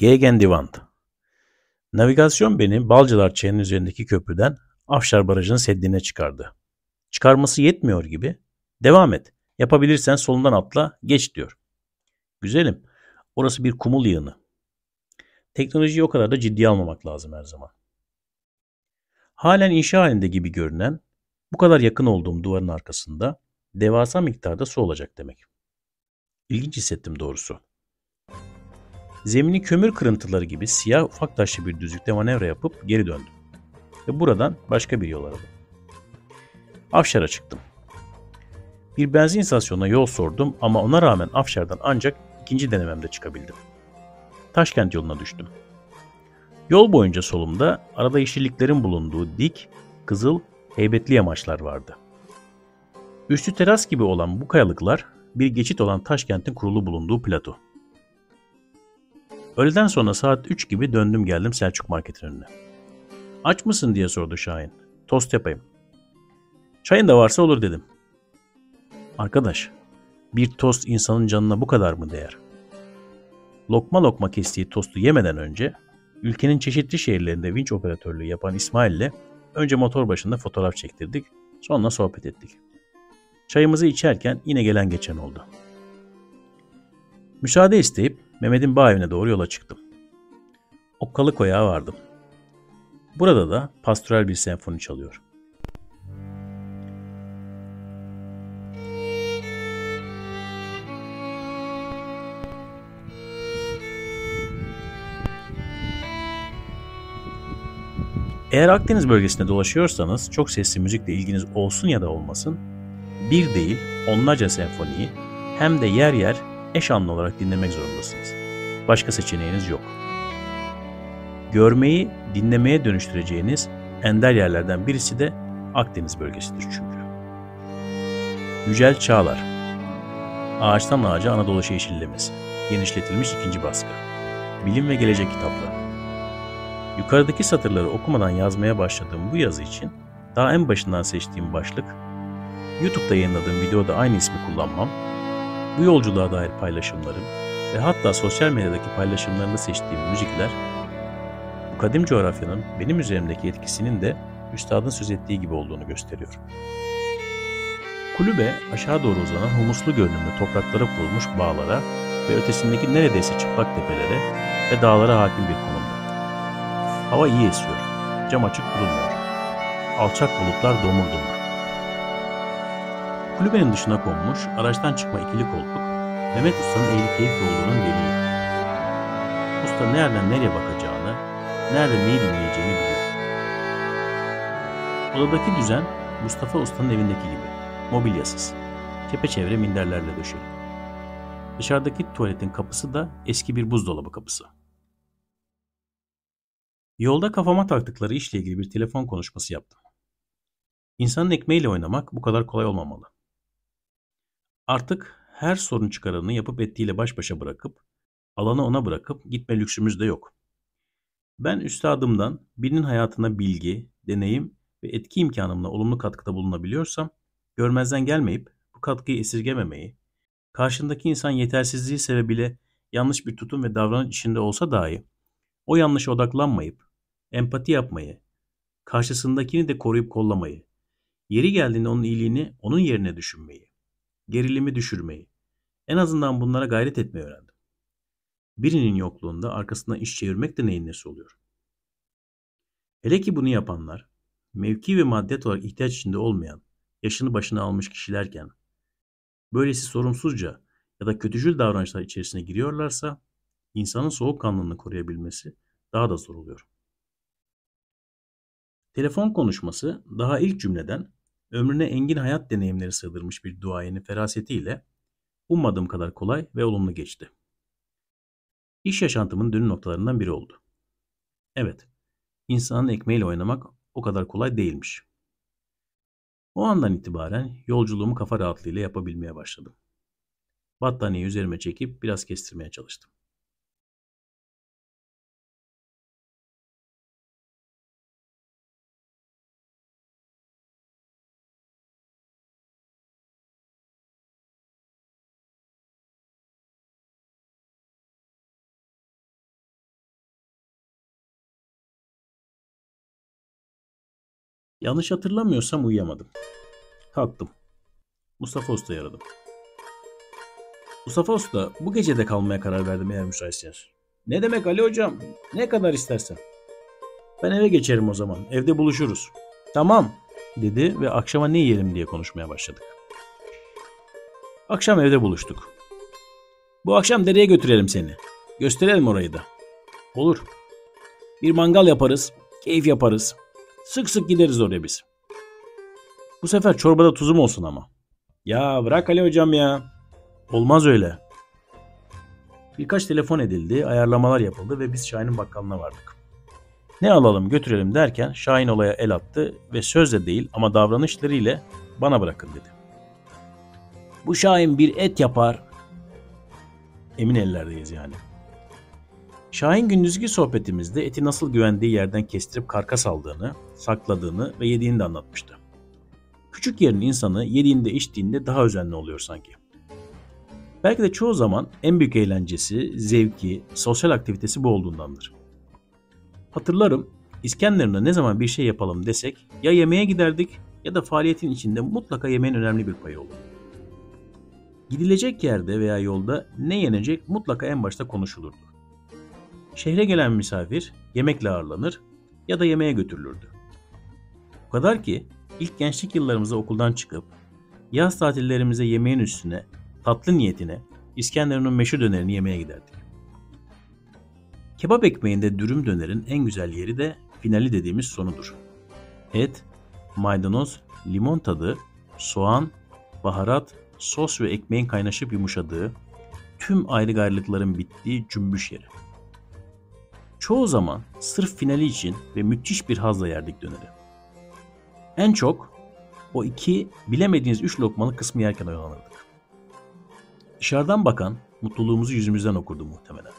Gegendiwand. Navigasyon beni Balcılar Çayı'nın üzerindeki köprüden Afşar Barajı'nın seddine çıkardı. Çıkarması yetmiyor gibi. Devam et. Yapabilirsen solundan atla, geç diyor. Güzelim. Orası bir kumul yığını. Teknolojiyi o kadar da ciddiye almamak lazım her zaman. Halen inşa halinde gibi görünen, bu kadar yakın olduğum duvarın arkasında devasa miktarda su olacak demek. İlginç hissettim doğrusu. Zemini kömür kırıntıları gibi siyah ufak taşlı bir düzlükte manevra yapıp geri döndüm. Ve buradan başka bir yol aradım. Afşar'a çıktım. Bir benzin istasyonuna yol sordum ama ona rağmen Afşar'dan ancak ikinci denememde çıkabildim. Taşkent yoluna düştüm. Yol boyunca solumda arada yeşilliklerin bulunduğu dik, kızıl, heybetli yamaçlar vardı. Üstü teras gibi olan bu kayalıklar bir geçit olan Taşkent'in kurulu bulunduğu plato. Öğleden sonra saat 3 gibi döndüm geldim Selçuk Market'in önüne. Aç mısın diye sordu Şahin. Tost yapayım. Çayın da varsa olur dedim. Arkadaş, bir tost insanın canına bu kadar mı değer? Lokma lokma kestiği tostu yemeden önce ülkenin çeşitli şehirlerinde vinç operatörlüğü yapan İsmail ile önce motor başında fotoğraf çektirdik, sonra sohbet ettik. Çayımızı içerken yine gelen geçen oldu. Müsaade isteyip Mehmet'in bağ evine doğru yola çıktım. Okkalı koyağa vardım. Burada da pastoral bir senfoni çalıyor. Eğer Akdeniz bölgesinde dolaşıyorsanız çok sesli müzikle ilginiz olsun ya da olmasın, bir değil onlarca senfoniyi hem de yer yer eş anlı olarak dinlemek zorundasınız. Başka seçeneğiniz yok. Görmeyi dinlemeye dönüştüreceğiniz ender yerlerden birisi de Akdeniz bölgesidir çünkü. Yücel Çağlar Ağaçtan Ağaca Anadolu Yeşillemesi Genişletilmiş ikinci baskı Bilim ve Gelecek kitapları Yukarıdaki satırları okumadan yazmaya başladığım bu yazı için daha en başından seçtiğim başlık, YouTube'da yayınladığım videoda aynı ismi kullanmam, bu yolculuğa dair paylaşımlarım ve hatta sosyal medyadaki paylaşımlarında seçtiğim müzikler, bu kadim coğrafyanın benim üzerimdeki etkisinin de üstadın söz ettiği gibi olduğunu gösteriyor. Kulübe aşağı doğru uzanan humuslu görünümlü topraklara kurulmuş bağlara ve ötesindeki neredeyse çıplak tepelere ve dağlara hakim bir konumda. Hava iyi esiyor. Cam açık durulmuyor. Alçak bulutlar domur domur. Kulübenin dışına konmuş, araçtan çıkma ikili koltuk, Mehmet Usta'nın eğri keyif yolunun deliği. Usta nereden nereye bakacağını, nerede neyi dinleyeceğini biliyor. Odadaki düzen Mustafa Usta'nın evindeki gibi. Mobilyasız. Çepeçevre minderlerle döşeli. Dışarıdaki tuvaletin kapısı da eski bir buzdolabı kapısı. Yolda kafama taktıkları işle ilgili bir telefon konuşması yaptım. İnsanın ekmeğiyle oynamak bu kadar kolay olmamalı. Artık her sorun çıkaranını yapıp ettiğiyle baş başa bırakıp, alanı ona bırakıp gitme lüksümüz de yok. Ben üstadımdan birinin hayatına bilgi, deneyim ve etki imkanımla olumlu katkıda bulunabiliyorsam, görmezden gelmeyip bu katkıyı esirgememeyi, karşındaki insan yetersizliği sebebiyle yanlış bir tutum ve davranış içinde olsa dahi, o yanlışa odaklanmayıp empati yapmayı, karşısındakini de koruyup kollamayı, yeri geldiğinde onun iyiliğini onun yerine düşünmeyi, gerilimi düşürmeyi, en azından bunlara gayret etmeyi öğrendim. Birinin yokluğunda arkasından iş çevirmek de neyin nesi oluyor. Hele ki bunu yapanlar, mevki ve maddiyet olarak ihtiyaç içinde olmayan, yaşını başına almış kişilerken, böylesi sorumsuzca ya da kötücül davranışlar içerisine giriyorlarsa, insanın soğukkanlılığını koruyabilmesi daha da zor oluyor. Telefon konuşması daha ilk cümleden ömrüne engin hayat deneyimleri sığdırmış bir duayenin ferasetiyle ummadığım kadar kolay ve olumlu geçti. İş yaşantımın dönüm noktalarından biri oldu. Evet, insanın ekmeğiyle oynamak o kadar kolay değilmiş. O andan itibaren yolculuğumu kafa rahatlığıyla yapabilmeye başladım. Battaniyeyi üzerime çekip biraz kestirmeye çalıştım. Yanlış hatırlamıyorsam uyuyamadım. Kalktım. Mustafa Usta'yı aradım. Mustafa Usta bu gece de kalmaya karar verdim eğer müsaitseniz. Ne demek Ali hocam? Ne kadar istersen. Ben eve geçerim o zaman. Evde buluşuruz. Tamam dedi ve akşama ne yiyelim diye konuşmaya başladık. Akşam evde buluştuk. Bu akşam dereye götürelim seni. Gösterelim orayı da. Olur. Bir mangal yaparız, keyif yaparız. Sık sık gideriz oraya biz. Bu sefer çorbada tuzum olsun ama. Ya bırak Ali hocam ya. Olmaz öyle. Birkaç telefon edildi, ayarlamalar yapıldı ve biz Şahin'in bakkalına vardık. Ne alalım götürelim derken Şahin olaya el attı ve sözle değil ama davranışlarıyla bana bırakın dedi. Bu Şahin bir et yapar. Emin ellerdeyiz yani. Şahin gündüzki sohbetimizde eti nasıl güvendiği yerden kestirip karkas aldığını, sakladığını ve yediğini de anlatmıştı. Küçük yerin insanı yediğinde içtiğinde daha özenli oluyor sanki. Belki de çoğu zaman en büyük eğlencesi, zevki, sosyal aktivitesi bu olduğundandır. Hatırlarım İskenderun'da ne zaman bir şey yapalım desek ya yemeğe giderdik ya da faaliyetin içinde mutlaka yemeğin önemli bir payı olur. Gidilecek yerde veya yolda ne yenecek mutlaka en başta konuşulurdu. Şehre gelen misafir yemekle ağırlanır ya da yemeğe götürülürdü. O kadar ki ilk gençlik yıllarımızda okuldan çıkıp yaz tatillerimize yemeğin üstüne tatlı niyetine İskenderun'un meşhur dönerini yemeye giderdik. Kebap ekmeğinde dürüm dönerin en güzel yeri de finali dediğimiz sonudur. Et, maydanoz, limon tadı, soğan, baharat, sos ve ekmeğin kaynaşıp yumuşadığı, tüm ayrı gayrılıkların bittiği cümbüş yeri. Çoğu zaman sırf finali için ve müthiş bir hazla yerdik döneri. En çok o iki bilemediğiniz üç lokmalık kısmı yerken oyalanırdık. Dışarıdan bakan mutluluğumuzu yüzümüzden okurdu muhtemelen.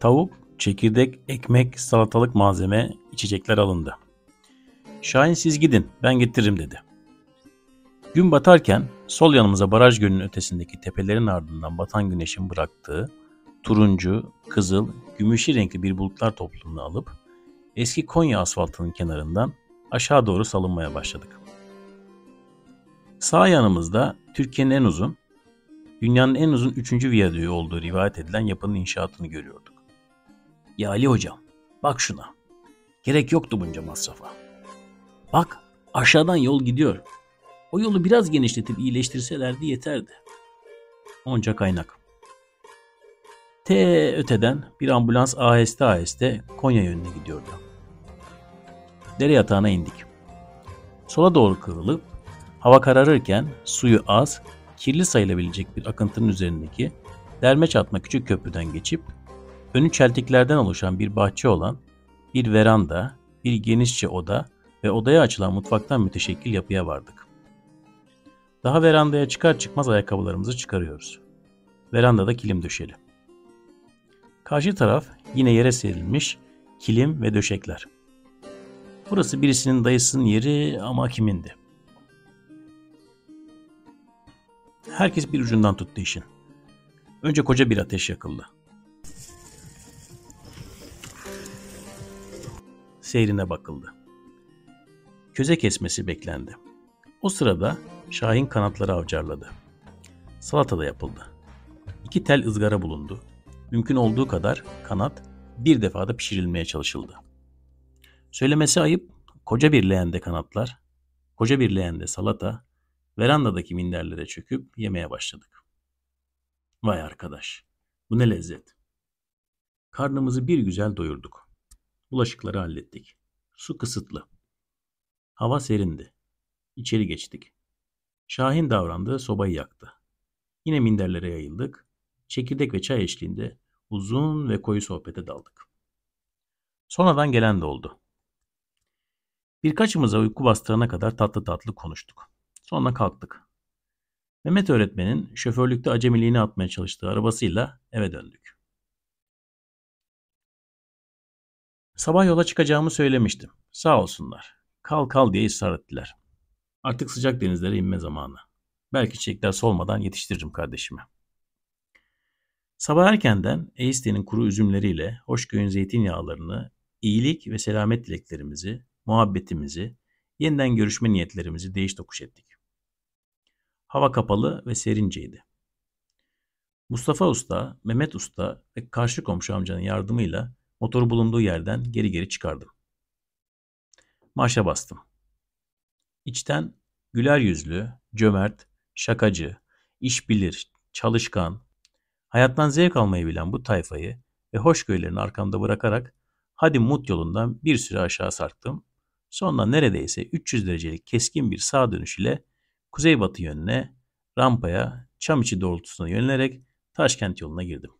Tavuk, çekirdek, ekmek, salatalık malzeme, içecekler alındı. Şahin siz gidin ben getiririm dedi. Gün batarken sol yanımıza baraj gölünün ötesindeki tepelerin ardından batan güneşin bıraktığı turuncu, kızıl, gümüşü renkli bir bulutlar topluluğunu alıp eski Konya asfaltının kenarından aşağı doğru salınmaya başladık. Sağ yanımızda Türkiye'nin en uzun, dünyanın en uzun üçüncü viyadüğü olduğu rivayet edilen yapının inşaatını görüyorduk. Ya Ali hocam, bak şuna. Gerek yoktu bunca masrafa. Bak, aşağıdan yol gidiyor. O yolu biraz genişletip iyileştirselerdi yeterdi. Onca kaynak. T öteden bir ambulans aheste aheste Konya yönüne gidiyordu. Dere yatağına indik. Sola doğru kıvrılıp hava kararırken suyu az, kirli sayılabilecek bir akıntının üzerindeki derme çatma küçük köprüden geçip önü çeltiklerden oluşan bir bahçe olan bir veranda, bir genişçe oda ve odaya açılan mutfaktan müteşekkil yapıya vardık. Daha verandaya çıkar çıkmaz ayakkabılarımızı çıkarıyoruz. Verandada kilim döşeli. Karşı taraf yine yere serilmiş kilim ve döşekler. Burası birisinin dayısının yeri ama kimindi? Herkes bir ucundan tuttu işin. Önce koca bir ateş yakıldı. Seyrine bakıldı. Köze kesmesi beklendi. O sırada Şahin kanatları avcarladı. Salata da yapıldı. İki tel ızgara bulundu mümkün olduğu kadar kanat bir defada pişirilmeye çalışıldı. Söylemesi ayıp, koca bir leğende kanatlar, koca bir leğende salata, verandadaki minderlere çöküp yemeye başladık. Vay arkadaş, bu ne lezzet. Karnımızı bir güzel doyurduk. Bulaşıkları hallettik. Su kısıtlı. Hava serindi. İçeri geçtik. Şahin davrandı, sobayı yaktı. Yine minderlere yayıldık. Çekirdek ve çay eşliğinde uzun ve koyu sohbete daldık. Sonradan gelen de oldu. Birkaçımıza uyku bastırana kadar tatlı tatlı konuştuk. Sonra kalktık. Mehmet öğretmenin şoförlükte acemiliğini atmaya çalıştığı arabasıyla eve döndük. Sabah yola çıkacağımı söylemiştim. Sağ olsunlar. Kal kal diye ısrar ettiler. Artık sıcak denizlere inme zamanı. Belki çiçekler solmadan yetiştiririm kardeşime. Sabah erkenden Eistin'in kuru üzümleriyle Hoşköy'ün zeytinyağlarını, iyilik ve selamet dileklerimizi, muhabbetimizi, yeniden görüşme niyetlerimizi değiş tokuş ettik. Hava kapalı ve serinceydi. Mustafa Usta, Mehmet Usta ve karşı komşu amcanın yardımıyla motoru bulunduğu yerden geri geri çıkardım. Marşa bastım. İçten güler yüzlü, cömert, şakacı, iş bilir, çalışkan, hayattan zevk almayı bilen bu tayfayı ve hoşgörülerini arkamda bırakarak hadi mut yolundan bir süre aşağı sarktım. Sonra neredeyse 300 derecelik keskin bir sağ dönüş ile kuzeybatı yönüne rampaya çam içi doğrultusuna yönelerek Taşkent yoluna girdim.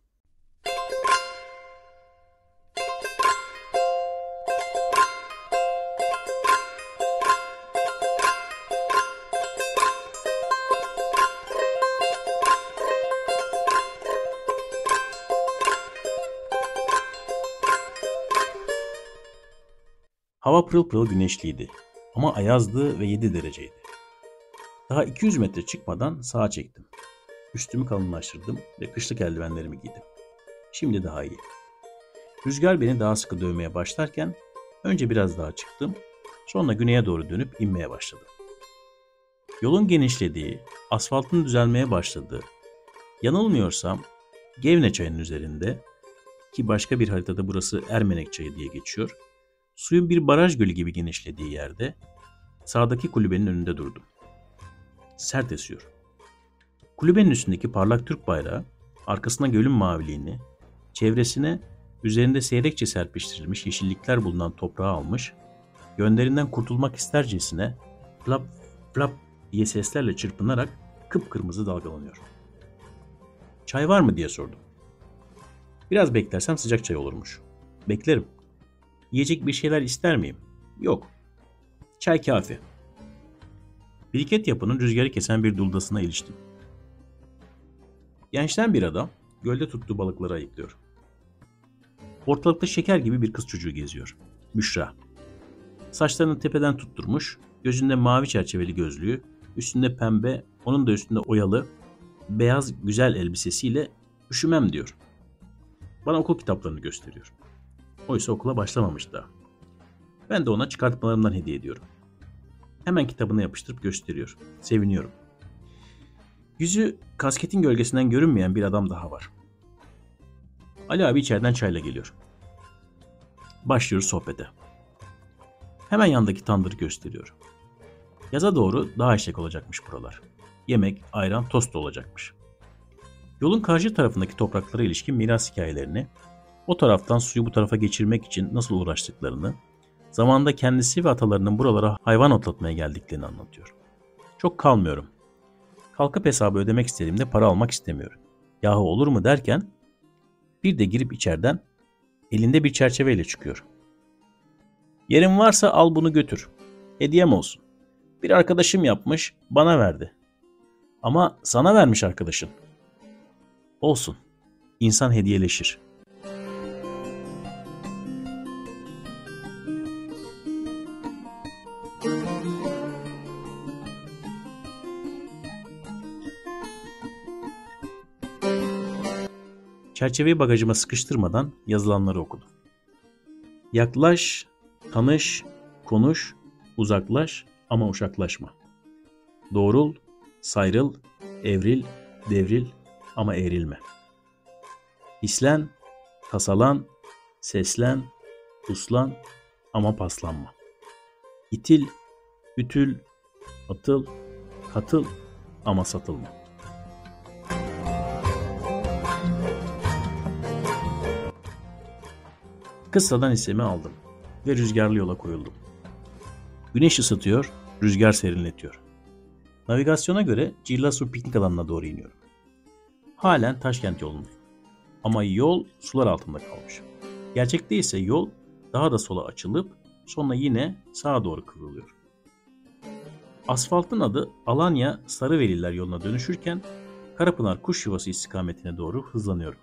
Hava pırıl pırıl güneşliydi ama ayazdı ve 7 dereceydi. Daha 200 metre çıkmadan sağa çektim. Üstümü kalınlaştırdım ve kışlık eldivenlerimi giydim. Şimdi daha iyi. Rüzgar beni daha sıkı dövmeye başlarken önce biraz daha çıktım, sonra güneye doğru dönüp inmeye başladım. Yolun genişlediği, asfaltın düzelmeye başladığı, yanılmıyorsam Gevne çayının üzerinde ki başka bir haritada burası Ermenek çayı diye geçiyor, suyun bir baraj gölü gibi genişlediği yerde sağdaki kulübenin önünde durdum. Sert esiyor. Kulübenin üstündeki parlak Türk bayrağı, arkasına gölün maviliğini, çevresine üzerinde seyrekçe serpiştirilmiş yeşillikler bulunan toprağı almış, gönderinden kurtulmak istercesine flap flap diye seslerle çırpınarak kıpkırmızı dalgalanıyor. Çay var mı diye sordum. Biraz beklersem sıcak çay olurmuş. Beklerim. Yiyecek bir şeyler ister miyim? Yok. Çay kafi. Biriket yapının rüzgarı kesen bir duldasına iliştim. Gençten bir adam gölde tuttuğu balıkları ayıklıyor. Ortalıkta şeker gibi bir kız çocuğu geziyor. Müşra. Saçlarını tepeden tutturmuş, gözünde mavi çerçeveli gözlüğü, üstünde pembe, onun da üstünde oyalı, beyaz güzel elbisesiyle üşümem diyor. Bana okul kitaplarını gösteriyor. Oysa okula başlamamış daha. Ben de ona çıkartmalarımdan hediye ediyorum. Hemen kitabını yapıştırıp gösteriyor. Seviniyorum. Yüzü kasketin gölgesinden görünmeyen bir adam daha var. Ali abi içeriden çayla geliyor. Başlıyoruz sohbete. Hemen yandaki tandırı gösteriyor. Yaza doğru daha eşek olacakmış buralar. Yemek, ayran, tost olacakmış. Yolun karşı tarafındaki topraklara ilişkin miras hikayelerini, o taraftan suyu bu tarafa geçirmek için nasıl uğraştıklarını, zamanda kendisi ve atalarının buralara hayvan otlatmaya geldiklerini anlatıyor. Çok kalmıyorum. Kalkıp hesabı ödemek istediğimde para almak istemiyorum. Yahu olur mu derken bir de girip içeriden elinde bir çerçeveyle çıkıyor. Yerin varsa al bunu götür. Hediyem olsun. Bir arkadaşım yapmış, bana verdi. Ama sana vermiş arkadaşın. Olsun. İnsan hediyeleşir. Çerçeveyi bagajıma sıkıştırmadan yazılanları okudum. Yaklaş, tanış, konuş, uzaklaş ama uşaklaşma. Doğrul, sayrıl, evril, devril ama eğrilme. İslen, tasalan, seslen, uslan ama paslanma. İtil, ütül, atıl, katıl ama satılma. Kıssadan hissemi aldım ve rüzgarlı yola koyuldum. Güneş ısıtıyor, rüzgar serinletiyor. Navigasyona göre Cirlasur piknik alanına doğru iniyorum. Halen Taşkent yolundayım. Ama yol sular altında kalmış. Gerçekte ise yol daha da sola açılıp sonra yine sağa doğru kıvrılıyor. Asfaltın adı Alanya Sarıveliler yoluna dönüşürken Karapınar Kuş Yuvası istikametine doğru hızlanıyorum.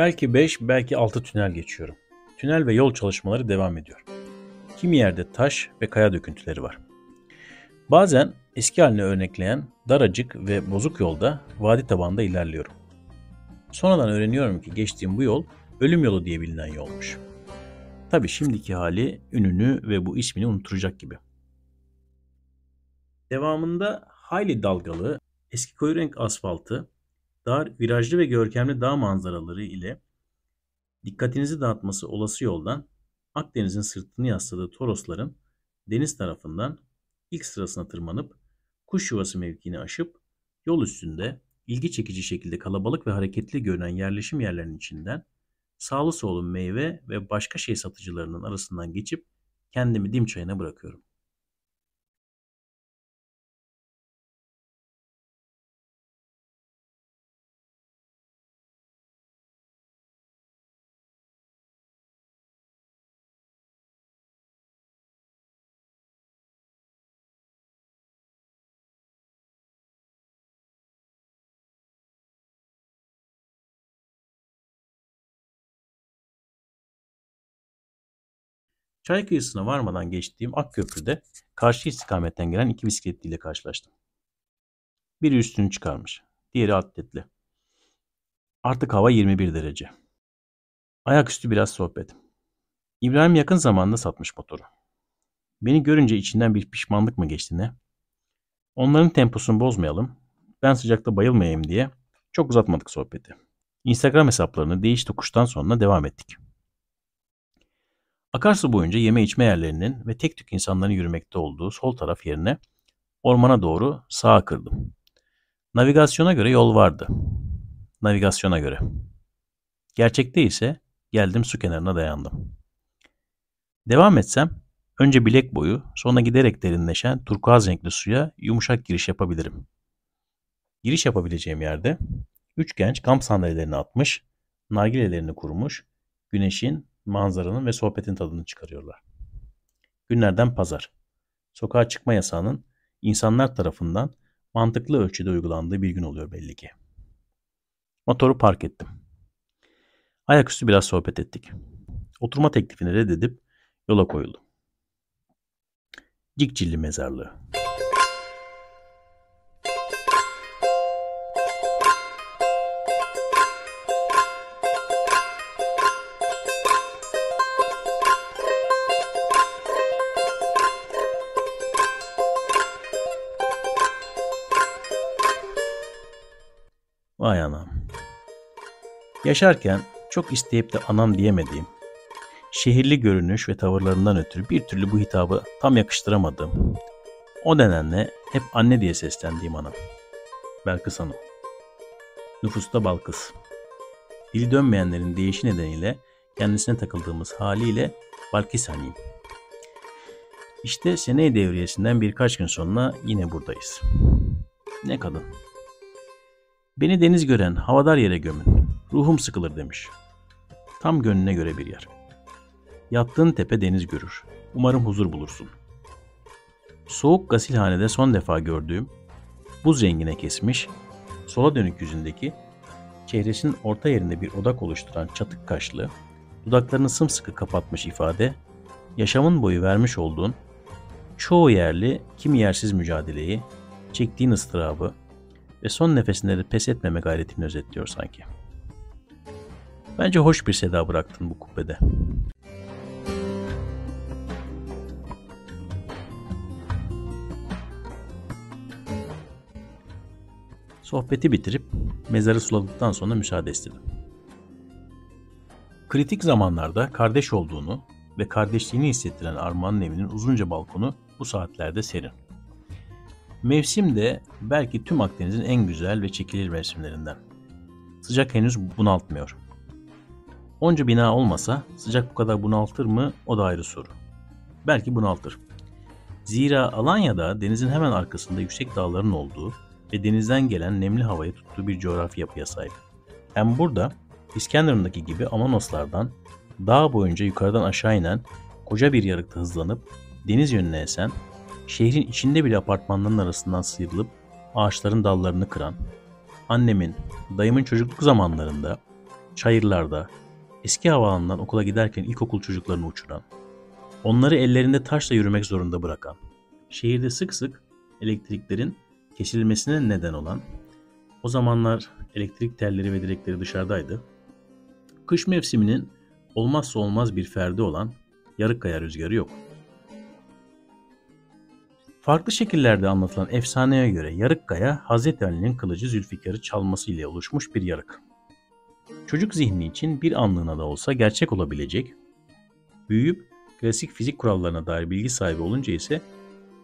Belki 5, belki 6 tünel geçiyorum. Tünel ve yol çalışmaları devam ediyor. kimi yerde taş ve kaya döküntüleri var. Bazen eski haline örnekleyen daracık ve bozuk yolda vadi tabanda ilerliyorum. Sonradan öğreniyorum ki geçtiğim bu yol ölüm yolu diye bilinen yolmuş. Tabi şimdiki hali ününü ve bu ismini unutturacak gibi. Devamında hayli dalgalı, eski koyu renk asfaltı, dar, virajlı ve görkemli dağ manzaraları ile dikkatinizi dağıtması olası yoldan Akdeniz'in sırtını yasladığı Torosların deniz tarafından ilk sırasına tırmanıp kuş yuvası mevkiini aşıp yol üstünde ilgi çekici şekilde kalabalık ve hareketli görünen yerleşim yerlerinin içinden sağlı solun meyve ve başka şey satıcılarının arasından geçip kendimi dim çayına bırakıyorum. Çay kıyısına varmadan geçtiğim Akköprü'de karşı istikametten gelen iki bisikletliyle karşılaştım. Biri üstünü çıkarmış, diğeri atletli. Artık hava 21 derece. Ayaküstü biraz sohbet. İbrahim yakın zamanda satmış motoru. Beni görünce içinden bir pişmanlık mı geçti ne? Onların temposunu bozmayalım, ben sıcakta bayılmayayım diye çok uzatmadık sohbeti. Instagram hesaplarını değiş tokuştan sonra devam ettik. Akarsu boyunca yeme içme yerlerinin ve tek tük insanların yürümekte olduğu sol taraf yerine ormana doğru sağa kırdım. Navigasyona göre yol vardı. Navigasyona göre. Gerçekte ise geldim su kenarına dayandım. Devam etsem önce bilek boyu sonra giderek derinleşen turkuaz renkli suya yumuşak giriş yapabilirim. Giriş yapabileceğim yerde üç genç kamp sandalyelerini atmış, nargilelerini kurmuş, güneşin manzaranın ve sohbetin tadını çıkarıyorlar. Günlerden pazar. Sokağa çıkma yasağının insanlar tarafından mantıklı ölçüde uygulandığı bir gün oluyor belli ki. Motoru park ettim. Ayaküstü biraz sohbet ettik. Oturma teklifini reddedip yola koyuldum. Cikcilli mezarlığı. Yaşarken çok isteyip de anam diyemediğim, şehirli görünüş ve tavırlarından ötürü bir türlü bu hitabı tam yakıştıramadım. O nedenle hep anne diye seslendiğim anam. Belkıs Hanım. Nüfusta Balkız. Dili dönmeyenlerin değişi nedeniyle kendisine takıldığımız haliyle Balkis Hanım. İşte sene devriyesinden birkaç gün sonra yine buradayız. Ne kadın. Beni deniz gören havadar yere gömün. Ruhum sıkılır demiş. Tam gönlüne göre bir yer. Yattığın tepe deniz görür. Umarım huzur bulursun. Soğuk gasilhanede son defa gördüğüm, buz rengine kesmiş, sola dönük yüzündeki, çehresinin orta yerinde bir odak oluşturan çatık kaşlı, dudaklarını sımsıkı kapatmış ifade, yaşamın boyu vermiş olduğun, çoğu yerli, kimi yersiz mücadeleyi, çektiğin ıstırabı, ve son nefesinde de pes etmeme gayretini özetliyor sanki. Bence hoş bir seda bıraktın bu kubbede. Sohbeti bitirip mezarı suladıktan sonra müsaade istedim. Kritik zamanlarda kardeş olduğunu ve kardeşliğini hissettiren Armağan'ın evinin uzunca balkonu bu saatlerde serin. Mevsim de belki tüm Akdeniz'in en güzel ve çekilir mevsimlerinden. Sıcak henüz bunaltmıyor. Onca bina olmasa sıcak bu kadar bunaltır mı o da ayrı soru. Belki bunaltır. Zira Alanya'da denizin hemen arkasında yüksek dağların olduğu ve denizden gelen nemli havayı tuttuğu bir coğrafi yapıya sahip. Hem burada İskenderun'daki gibi Amanoslardan dağ boyunca yukarıdan aşağı inen koca bir yarıkta hızlanıp deniz yönüne esen şehrin içinde bile apartmanların arasından sıyrılıp ağaçların dallarını kıran, annemin, dayımın çocukluk zamanlarında çayırlarda, eski havaalanından okula giderken ilkokul çocuklarını uçuran, onları ellerinde taşla yürümek zorunda bırakan, şehirde sık sık elektriklerin kesilmesine neden olan, o zamanlar elektrik telleri ve direkleri dışarıdaydı. Kış mevsiminin olmazsa olmaz bir ferdi olan Yarıkkaya rüzgarı yok. Farklı şekillerde anlatılan efsaneye göre Yarıkkaya, Hz. Ali'nin kılıcı Zülfikar'ı çalması ile oluşmuş bir yarık. Çocuk zihni için bir anlığına da olsa gerçek olabilecek, büyüyüp klasik fizik kurallarına dair bilgi sahibi olunca ise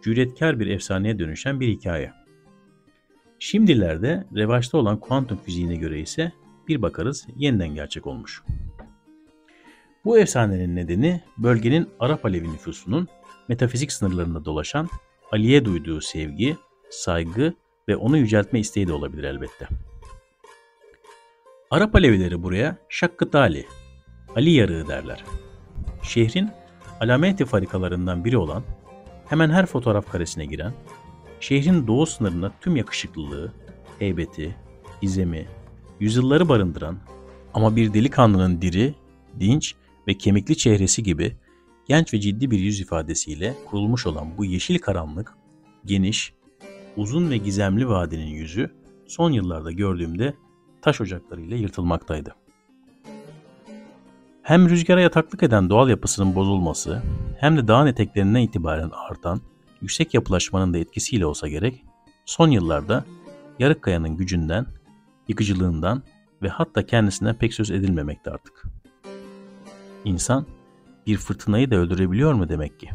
cüretkar bir efsaneye dönüşen bir hikaye. Şimdilerde revaçta olan kuantum fiziğine göre ise bir bakarız yeniden gerçek olmuş. Bu efsanenin nedeni bölgenin Arap Alevi nüfusunun metafizik sınırlarında dolaşan Ali'ye duyduğu sevgi, saygı ve onu yüceltme isteği de olabilir elbette. Arap Alevileri buraya Şakkı Ali, Ali Yarığı derler. Şehrin alameti farikalarından biri olan, hemen her fotoğraf karesine giren, şehrin doğu sınırına tüm yakışıklılığı, heybeti, gizemi, yüzyılları barındıran ama bir delikanlının diri, dinç ve kemikli çehresi gibi genç ve ciddi bir yüz ifadesiyle kurulmuş olan bu yeşil karanlık, geniş, uzun ve gizemli vadinin yüzü son yıllarda gördüğümde taş ocaklarıyla yırtılmaktaydı. Hem rüzgara yataklık eden doğal yapısının bozulması hem de dağın eteklerinden itibaren artan yüksek yapılaşmanın da etkisiyle olsa gerek son yıllarda Yarıkkaya'nın gücünden, yıkıcılığından ve hatta kendisinden pek söz edilmemekte artık. İnsan bir fırtınayı da öldürebiliyor mu demek ki?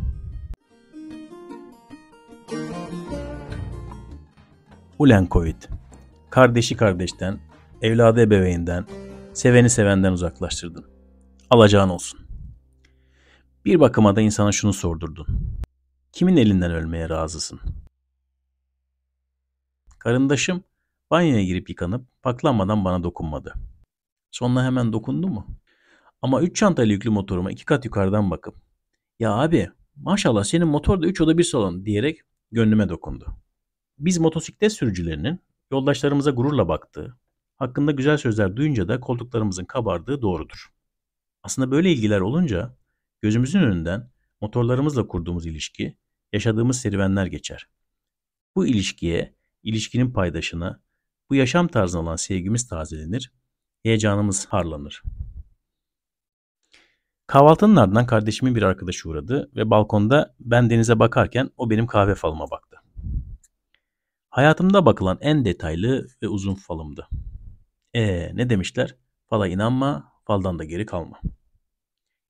Ulen Covid, kardeşi kardeşten, evladı ebeveynden, seveni sevenden uzaklaştırdın. Alacağın olsun. Bir bakıma da insana şunu sordurdun. Kimin elinden ölmeye razısın? Karındaşım banyoya girip yıkanıp paklanmadan bana dokunmadı. Sonra hemen dokundu mu? Ama 3 çantayla yüklü motoruma iki kat yukarıdan bakıp ya abi maşallah senin motor da 3 oda bir salon diyerek gönlüme dokundu. Biz motosiklet sürücülerinin yoldaşlarımıza gururla baktığı, hakkında güzel sözler duyunca da koltuklarımızın kabardığı doğrudur. Aslında böyle ilgiler olunca gözümüzün önünden motorlarımızla kurduğumuz ilişki, yaşadığımız serüvenler geçer. Bu ilişkiye, ilişkinin paydaşına, bu yaşam tarzına olan sevgimiz tazelenir, heyecanımız harlanır. Kahvaltının ardından kardeşimin bir arkadaşı uğradı ve balkonda ben denize bakarken o benim kahve falıma baktı. Hayatımda bakılan en detaylı ve uzun falımdı. E ne demişler? Fala inanma, faldan da geri kalma.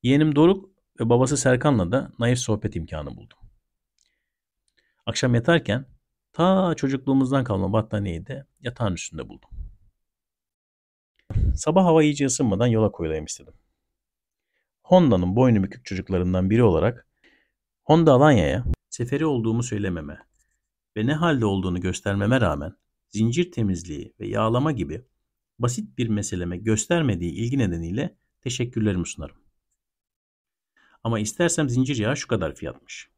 Yeğenim Doruk ve babası Serkan'la da naif sohbet imkanı buldum. Akşam yatarken ta çocukluğumuzdan kalma battaniyeyi de yatağın üstünde buldum. Sabah hava iyice ısınmadan yola koyulayım istedim. Honda'nın boynu bükük çocuklarından biri olarak Honda Alanya'ya seferi olduğumu söylememe ve ne halde olduğunu göstermeme rağmen zincir temizliği ve yağlama gibi basit bir meseleme göstermediği ilgi nedeniyle teşekkürlerimi sunarım. Ama istersem zincir yağı şu kadar fiyatmış.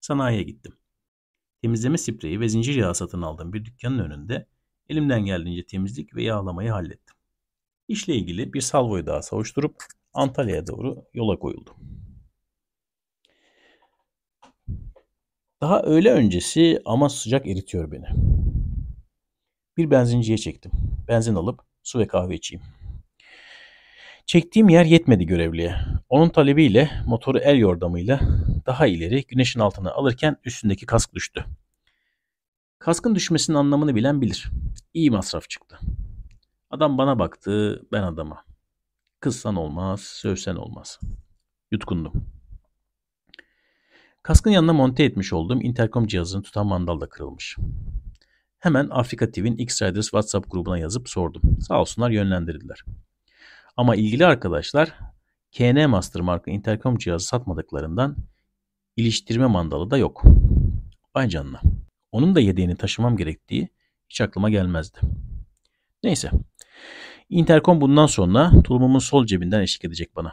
Sanayiye gittim. Temizleme spreyi ve zincir yağı satın aldığım bir dükkanın önünde elimden geldiğince temizlik ve yağlamayı hallettim. İşle ilgili bir salvoyu daha savuşturup Antalya'ya doğru yola koyuldum. Daha öğle öncesi ama sıcak eritiyor beni. Bir benzinciye çektim. Benzin alıp su ve kahve içeyim. Çektiğim yer yetmedi görevliye. Onun talebiyle motoru el yordamıyla daha ileri güneşin altına alırken üstündeki kask düştü. Kaskın düşmesinin anlamını bilen bilir. İyi masraf çıktı. Adam bana baktı, ben adama. Kızsan olmaz, sövsen olmaz. Yutkundum. Kaskın yanına monte etmiş olduğum interkom cihazını tutan mandal da kırılmış. Hemen Afrika TV'nin X-Riders WhatsApp grubuna yazıp sordum. Sağ olsunlar yönlendirdiler. Ama ilgili arkadaşlar KN Master marka interkom cihazı satmadıklarından iliştirme mandalı da yok. Vay canına. Onun da yedeğini taşımam gerektiği hiç aklıma gelmezdi. Neyse. Interkom bundan sonra tulumumun sol cebinden eşlik edecek bana.